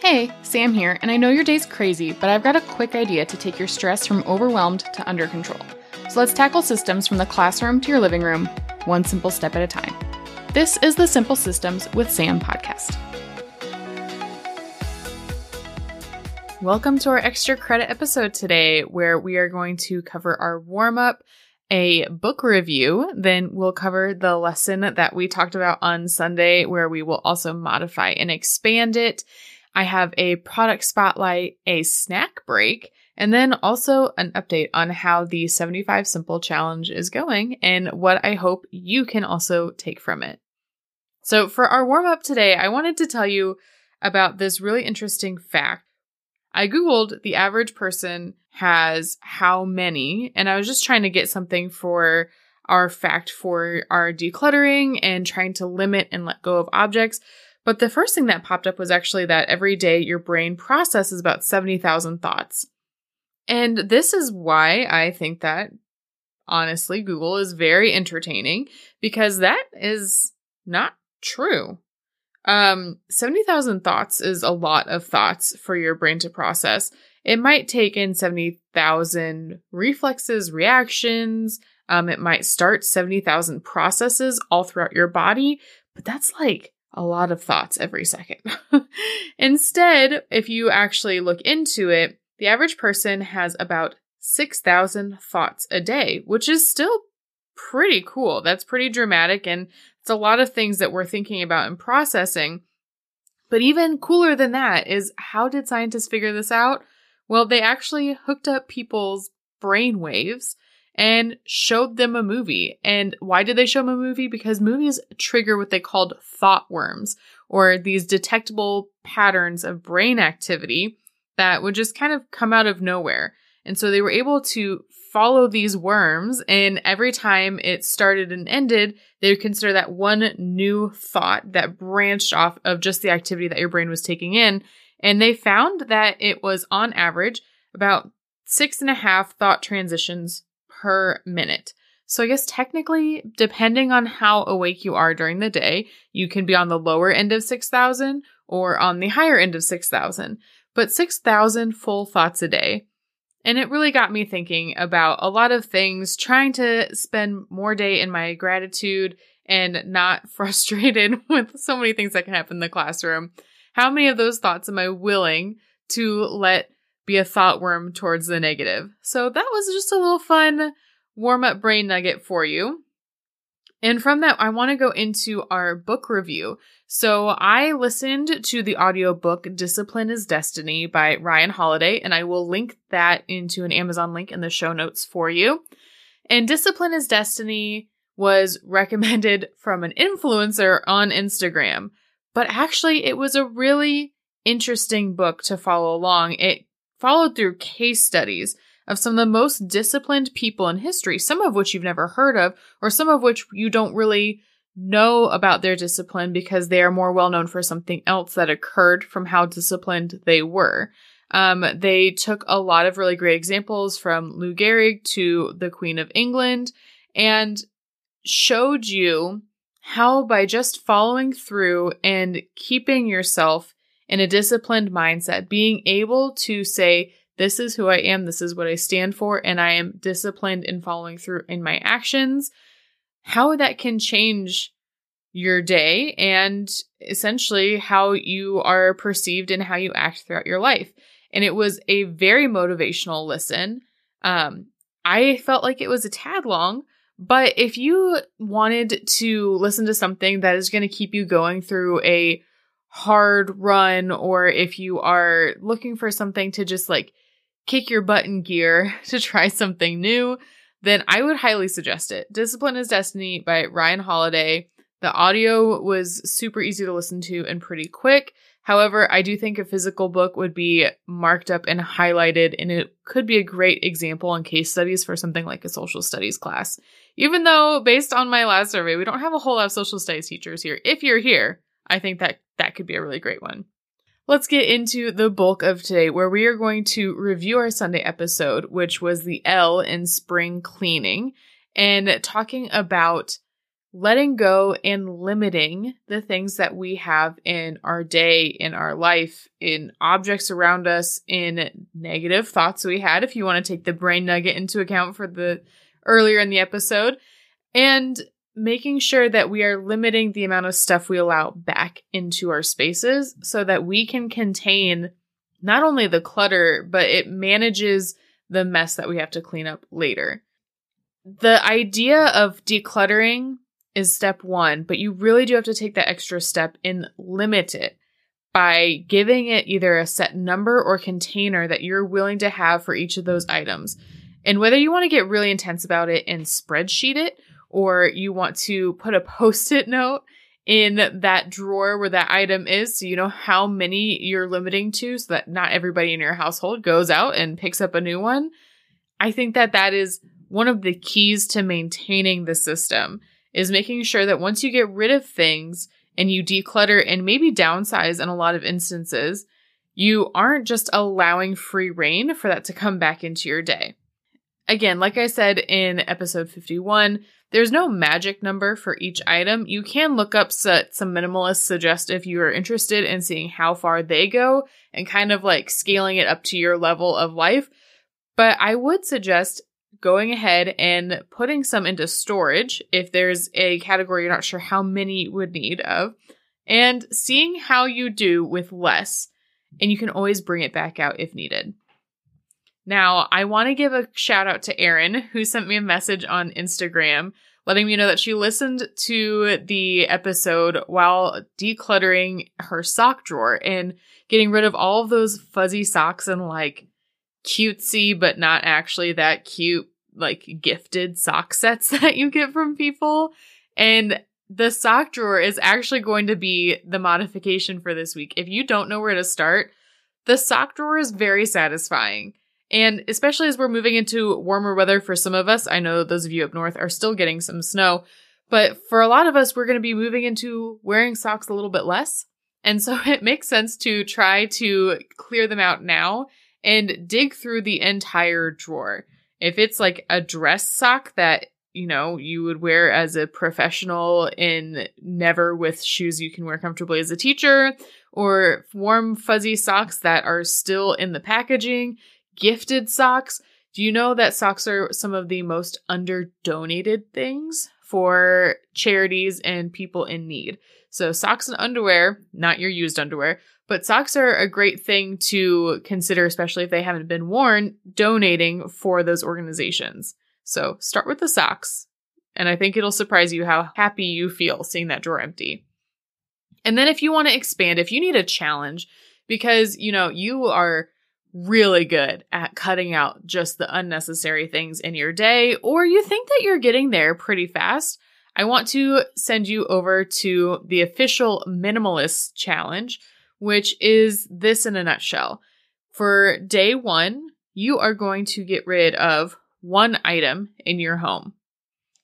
Hey, Sam here, and I know your day's crazy, but I've got a quick idea to take your stress from overwhelmed to under control. So let's tackle systems from the classroom to your living room, one simple step at a time. This is the Simple Systems with Sam podcast. Welcome to our extra credit episode today, where we are going to cover our warm up, a book review, then we'll cover the lesson that we talked about on Sunday, where we will also modify and expand it I have a product spotlight, a snack break, and then also an update on how the 75 Simple Challenge is going and what I hope you can also take from it. So, for our warm up today, I wanted to tell you about this really interesting fact. I Googled the average person has how many, and I was just trying to get something for our fact for our decluttering and trying to limit and let go of objects. But the first thing that popped up was actually that every day your brain processes about 70,000 thoughts. And this is why I think that honestly Google is very entertaining because that is not true. Um 70,000 thoughts is a lot of thoughts for your brain to process. It might take in 70,000 reflexes, reactions, um, it might start 70,000 processes all throughout your body, but that's like a lot of thoughts every second. Instead, if you actually look into it, the average person has about 6,000 thoughts a day, which is still pretty cool. That's pretty dramatic and it's a lot of things that we're thinking about and processing. But even cooler than that is how did scientists figure this out? Well, they actually hooked up people's brain waves and showed them a movie. And why did they show them a movie? Because movies trigger what they called thought worms or these detectable patterns of brain activity that would just kind of come out of nowhere. And so they were able to follow these worms, and every time it started and ended, they would consider that one new thought that branched off of just the activity that your brain was taking in. And they found that it was on average about six and a half thought transitions per minute. So I guess technically, depending on how awake you are during the day, you can be on the lower end of 6,000 or on the higher end of 6,000, but 6,000 full thoughts a day. And it really got me thinking about a lot of things, trying to spend more day in my gratitude and not frustrated with so many things that can happen in the classroom. How many of those thoughts am I willing to let be a thought worm towards the negative. So that was just a little fun warm up brain nugget for you. And from that, I want to go into our book review. So I listened to the audiobook Discipline is Destiny by Ryan Holiday, and I will link that into an Amazon link in the show notes for you. And Discipline is Destiny was recommended from an influencer on Instagram, but actually it was a really interesting book to follow along. It followed through case studies of some of the most disciplined people in history, some of which you've never heard of, or some of which you don't really know about their discipline because they are more well known for something else that occurred from how disciplined they were. Um, they took a lot of really great examples from Lou Gehrig to the Queen of England and showed you how by just following through and keeping yourself in a disciplined mindset, being able to say, this is who I am, this is what I stand for, and I am disciplined in following through in my actions, how that can change your day and essentially how you are perceived and how you act throughout your life. And it was a very motivational listen. Um, I felt like it was a tad long, but if you wanted to listen to something that is going to keep you going through a hard run or if you are looking for something to just like kick your butt in gear to try something new, then I would highly suggest it. Discipline is Destiny by Ryan Holiday. The audio was super easy to listen to and pretty quick. However, I do think a physical book would be marked up and highlighted, and it could be a great example and case studies for something like a social studies class. Even though, based on my last survey, we don't have a whole lot of social studies teachers here. If you're here, I think that that could be a really great one. Let's get into the bulk of today, where we are going to review our Sunday episode, which was the L in spring cleaning, and talking about letting go and limiting the things that we have in our day, in our life, in objects around us, in negative thoughts we had, if you want to take the brain nugget into account for the earlier in the episode, and making sure that we are limiting the amount of stuff we allow back into our spaces so that we can contain not only the clutter, but it manages the mess that we have to clean up later. The idea of decluttering is step one, but you really do have to take that extra step and limit it by giving it either a set number or container that you're willing to have for each of those items. And whether you want to get really intense about it and spreadsheet it, or you want to put a post it note in that drawer where that item is so you know how many you're limiting to so that not everybody in your household goes out and picks up a new one. I think that that is one of the keys to maintaining the system is making sure that once you get rid of things and you declutter and maybe downsize in a lot of instances, you aren't just allowing free rein for that to come back into your day. Again, like I said in episode 51, there's no magic number for each item. You can look up some minimalists suggest if you are interested in seeing how far they go and kind of like scaling it up to your level of life. But I would suggest going ahead and putting some into storage if there's a category you're not sure how many you would need of, and seeing how you do with less. And you can always bring it back out if needed. Now, I want to give a shout out to Erin, who sent me a message on Instagram letting me know that she listened to the episode while decluttering her sock drawer and getting rid of all of those fuzzy socks and like cutesy, but not actually that cute like gifted sock sets that you get from people. And the sock drawer is actually going to be the modification for this week. If you don't know where to start, the sock drawer is very satisfying. And especially as we're moving into warmer weather for some of us, I know those of you up north are still getting some snow, but for a lot of us, we're going to be moving into wearing socks a little bit less. And so it makes sense to try to clear them out now and dig through the entire drawer. If it's like a dress sock that, you know, you would wear as a professional in never with shoes you can wear comfortably as a teacher, or warm fuzzy socks that are still in the packaging, gifted socks. Do you know that socks are some of the most under donated things for charities and people in need? So, socks and underwear, not your used underwear, but socks are a great thing to consider, especially if they haven't been worn, donating for those organizations. So start with the socks. And I think it'll surprise you how happy you feel seeing that drawer empty. And then if you want to expand, if you need a challenge, because, you know, you are really good at cutting out just the unnecessary things in your day, or you think that you're getting there pretty fast, I want to send you over to the official minimalist challenge, which is this in a nutshell. For day one, you are going to get rid of one item in your home.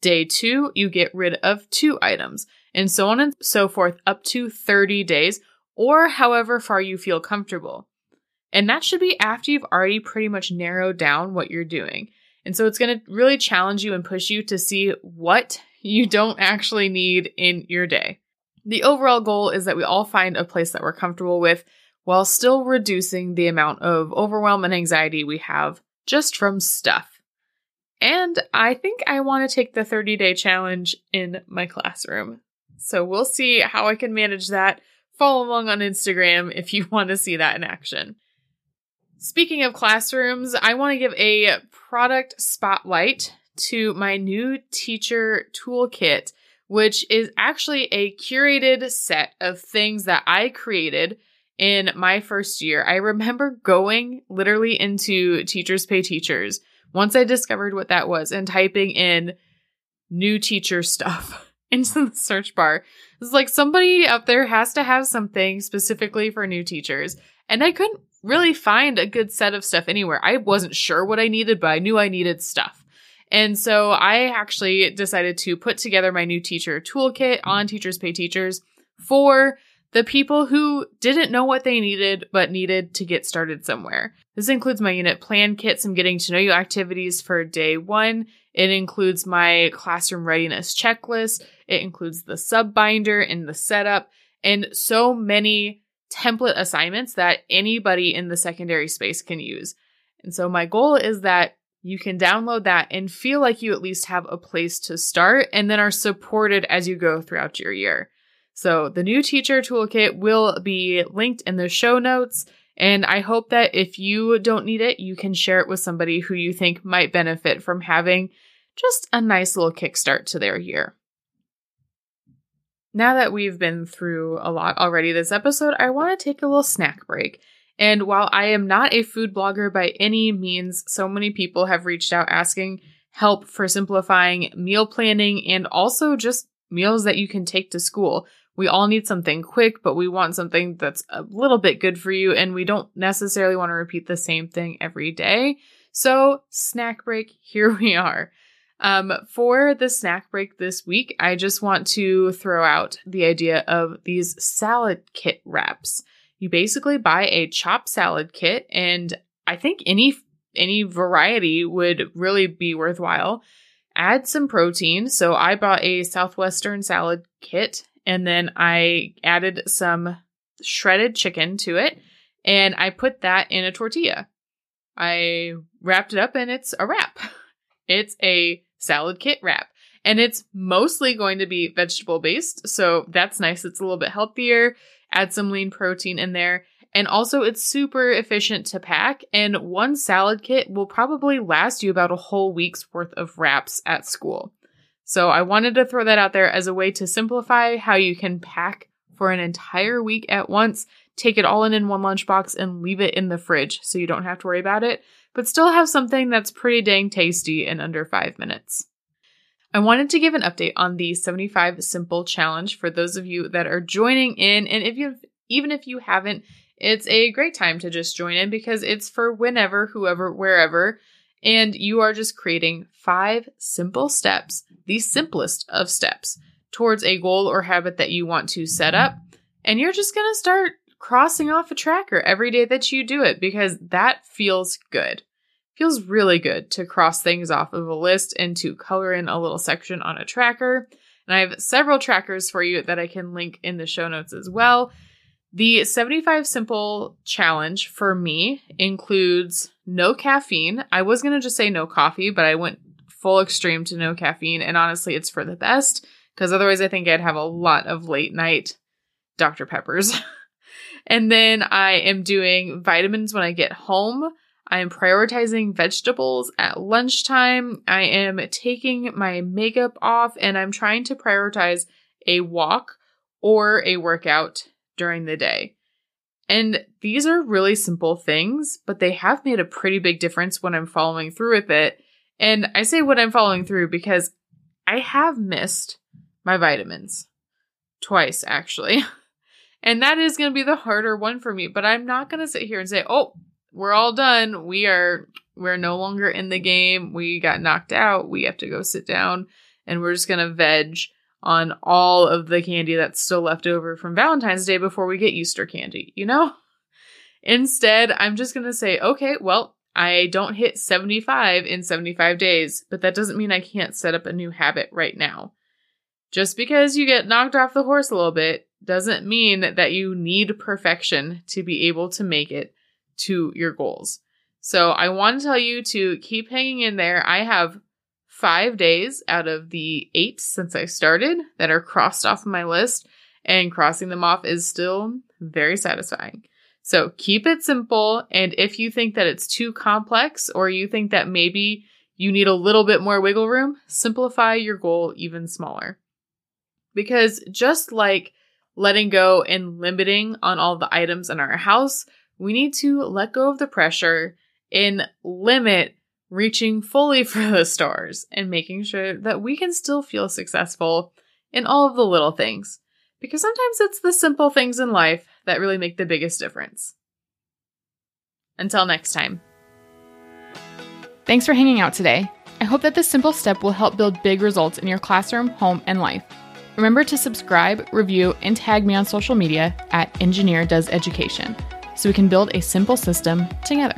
Day two, you get rid of two items, and so on and so forth up to 30 days, or however far you feel comfortable. And that should be after you've already pretty much narrowed down what you're doing. And so it's going to really challenge you and push you to see what you don't actually need in your day. The overall goal is that we all find a place that we're comfortable with while still reducing the amount of overwhelm and anxiety we have just from stuff. And I think I want to take the 30 day challenge in my classroom. So we'll see how I can manage that. Follow along on Instagram if you want to see that in action. Speaking of classrooms, I want to give a product spotlight to my new teacher toolkit which is actually a curated set of things that I created in my first year. I remember going literally into Teachers Pay Teachers once I discovered what that was and typing in new teacher stuff into the search bar. It's like somebody out there has to have something specifically for new teachers. And I couldn't really find a good set of stuff anywhere. I wasn't sure what I needed, but I knew I needed stuff. And so I actually decided to put together my new teacher toolkit on Teachers Pay Teachers for the people who didn't know what they needed but needed to get started somewhere. This includes my unit plan kit, some getting to know you activities for day one. It includes my classroom readiness checklist. It includes the sub binder and the setup and so many template assignments that anybody in the secondary space can use. And so my goal is that you can download that and feel like you at least have a place to start and then are supported as you go throughout your year. So the new teacher toolkit will be linked in the show notes. And I hope that if you don't need it, you can share it with somebody who you think might benefit from having just a nice little kickstart to their year. Now that we've been through a lot already this episode, I want to take a little snack break. And while I am not a food blogger by any means, so many people have reached out asking help for simplifying meal planning and also just meals that you can take to school. We all need something quick, but we want something that's a little bit good for you, and we don't necessarily want to repeat the same thing every day. So, snack break, here we are. Um, for the snack break this week, I just want to throw out the idea of these salad kit wraps. You basically buy a chopped salad kit, and I think any any variety would really be worthwhile. Add some protein. So I bought a southwestern salad kit, and then I added some shredded chicken to it, and I put that in a tortilla. I wrapped it up, and it's a wrap. It's a salad kit wrap. And it's mostly going to be vegetable based. So that's nice. It's a little bit healthier. Add some lean protein in there. And also, it's super efficient to pack. And one salad kit will probably last you about a whole week's worth of wraps at school. So I wanted to throw that out there as a way to simplify how you can pack for an entire week at once, take it all in in one lunchbox, and leave it in the fridge so you don't have to worry about it but still have something that's pretty dang tasty in under five minutes. I wanted to give an update on the 75 Simple Challenge for those of you that are joining in. And if you even if you haven't, it's a great time to just join in because it's for whenever, whoever, wherever. And you are just creating five simple steps, the simplest of steps, towards a goal or habit that you want to set up. And you're just going to start crossing off a tracker every day that you do it because that feels good. Feels really good to cross things off of a list and to color in a little section on a tracker. And I have several trackers for you that I can link in the show notes as well. The 75 Simple Challenge for me includes no caffeine. I was going to just say no coffee, but I went full extreme to no caffeine. And honestly, it's for the best because otherwise, I think I'd have a lot of late night Dr. Peppers. And then I am doing vitamins when I get home. I am prioritizing vegetables at lunchtime. I am taking my makeup off and I'm trying to prioritize a walk or a workout during the day. And these are really simple things, but they have made a pretty big difference when I'm following through with it. And I say when I'm following through because I have missed my vitamins twice, actually. And that is going to be the harder one for me. But I'm not going to sit here and say, oh, we're all done. We are, we're no longer in the game. We got knocked out. We have to go sit down and we're just going to veg on all of the candy that's still left over from Valentine's Day before we get Easter candy, you know? Instead, I'm just going to say, okay, well, I don't hit 75 in 75 days, but that doesn't mean I can't set up a new habit right now. Just because you get knocked off the horse a little bit doesn't mean that you need perfection to be able to make it to your goals. So I want to tell you to keep hanging in there. I have five days out of the eight since I started that are crossed off my list, and crossing them off is still very satisfying. So keep it simple. And if you think that it's too complex or you think that maybe you need a little bit more wiggle room, simplify your goal even smaller. Because just like letting go and limiting on all the items in our house, we need to let go of the pressure and limit reaching fully for the stars and making sure that we can still feel successful in all of the little things. Because sometimes it's the simple things in life that really make the biggest difference. Until next time. Thanks for hanging out today. I hope that this simple step will help build big results in your classroom, home, and life. Remember to subscribe, review, and tag me on social media at Engineer Does Education so we can build a simple system together.